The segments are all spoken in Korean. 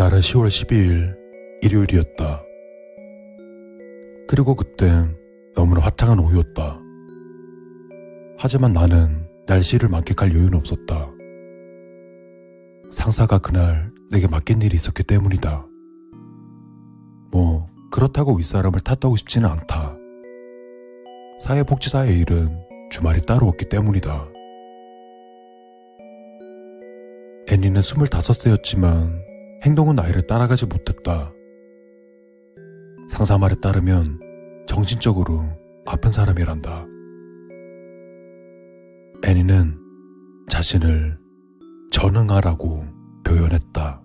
그날은 10월 12일 일요일이었다. 그리고 그땐 너무나 화창한 오후였다. 하지만 나는 날씨를 만끽할 여유는 없었다. 상사가 그날 내게 맡긴 일이 있었기 때문이다. 뭐, 그렇다고 윗사람을 탓하고 싶지는 않다. 사회복지사의 일은 주말이 따로 없기 때문이다. 애니는 25세였지만 행동은 나이를 따라가지 못했다. 상사 말에 따르면 정신적으로 아픈 사람이란다. 애니는 자신을 전응하라고 표현했다.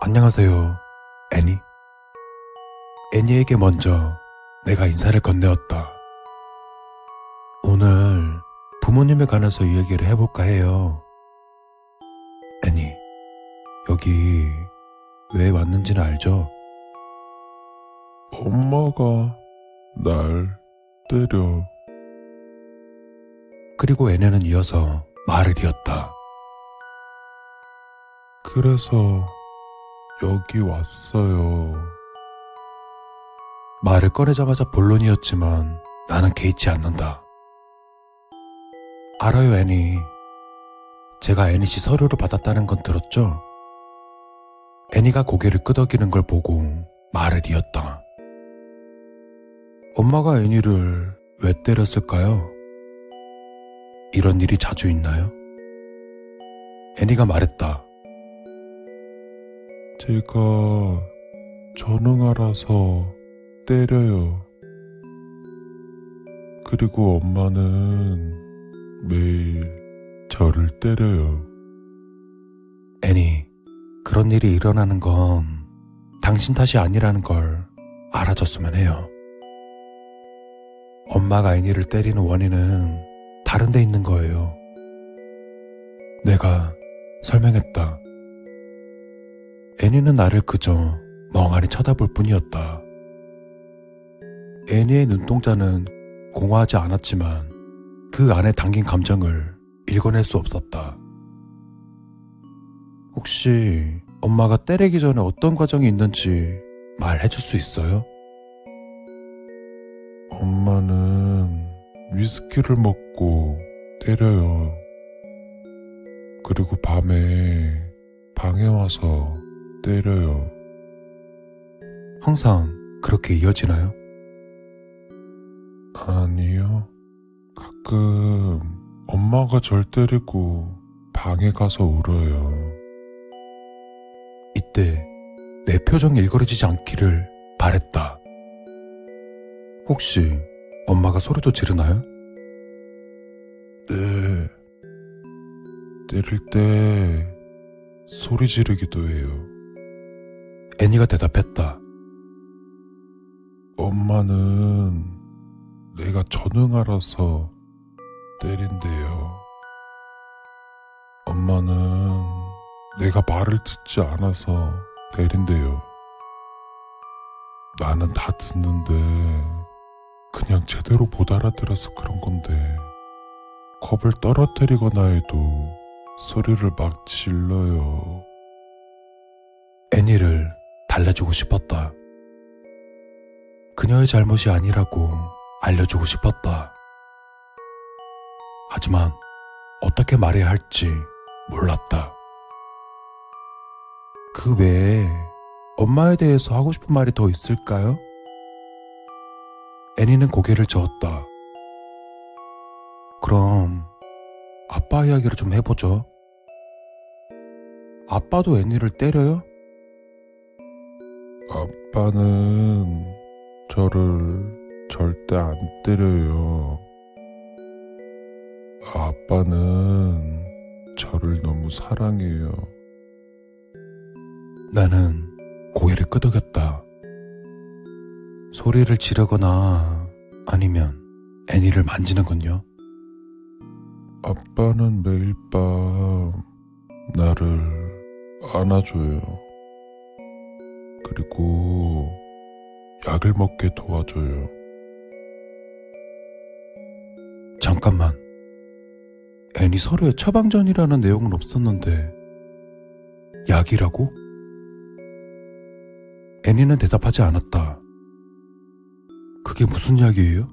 안녕하세요, 애니. 애니에게 먼저 내가 인사를 건네었다. 오늘 부모님에 관해서 이야기를 해볼까 해요. 여기 왜 왔는지는 알죠? 엄마가 날 때려. 그리고 애네는 이어서 말을 이었다. 그래서 여기 왔어요. 말을 꺼내자마자 본론이었지만 나는 개의치 않는다. 알아요, 애니. 제가 애니 씨 서류를 받았다는 건 들었죠? 애니가 고개를 끄덕이는 걸 보고 말을 이었다. 엄마가 애니를 왜 때렸을까요? 이런 일이 자주 있나요? 애니가 말했다. 제가 전응하라서 때려요. 그리고 엄마는 매일 저를 때려요. 애니, 그런 일이 일어나는 건 당신 탓이 아니라는 걸 알아줬으면 해요. 엄마가 애니를 때리는 원인은 다른 데 있는 거예요. 내가 설명했다. 애니는 나를 그저 멍하니 쳐다볼 뿐이었다. 애니의 눈동자는 공허하지 않았지만 그 안에 담긴 감정을 읽어낼 수 없었다. 혹시 엄마가 때리기 전에 어떤 과정이 있는지 말해줄 수 있어요? 엄마는 위스키를 먹고 때려요. 그리고 밤에 방에 와서 때려요. 항상 그렇게 이어지나요? 아니요. 가끔 엄마가 절 때리고 방에 가서 울어요. 이때 내 표정이 일그러지지 않기를 바랬다. 혹시 엄마가 소리도 지르나요? 네. 때릴 때 소리 지르기도 해요. 애니가 대답했다. 엄마는 내가 전응하라서 때린대요. 엄마는 내가 말을 듣지 않아서 때린대요. 나는 다 듣는데 그냥 제대로 못 알아들어서 그런 건데 컵을 떨어뜨리거나 해도 소리를 막 질러요. 애니를 달래주고 싶었다. 그녀의 잘못이 아니라고 알려주고 싶었다. 하지만 어떻게 말해야 할지 몰랐다. 그 외에 엄마에 대해서 하고 싶은 말이 더 있을까요? 애니는 고개를 저었다. 그럼 아빠 이야기를 좀 해보죠. 아빠도 애니를 때려요? 아빠는 저를 절대 안 때려요. 아빠는 저를 너무 사랑해요. 나는 고개를 끄덕였다. 소리를 지르거나 아니면 애니를 만지는군요. 아빠는 매일 밤 나를 안아줘요. 그리고 약을 먹게 도와줘요. 잠깐만. 애니 서류에 처방전이라는 내용은 없었는데 약이라고? 애니는 대답하지 않았다. 그게 무슨 약이에요?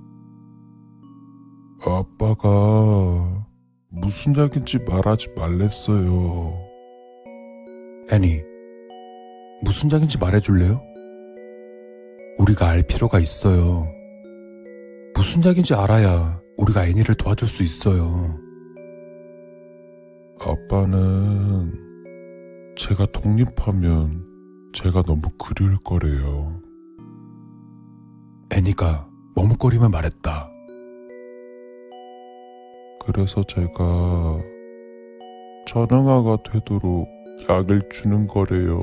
아빠가 무슨 약인지 말하지 말랬어요. 애니, 무슨 약인지 말해줄래요? 우리가 알 필요가 있어요. 무슨 약인지 알아야 우리가 애니를 도와줄 수 있어요. 아빠는 제가 독립하면 제가 너무 그리울 거래요. 애니가 머뭇거리며 말했다. 그래서 제가 전응아가 되도록 약을 주는 거래요.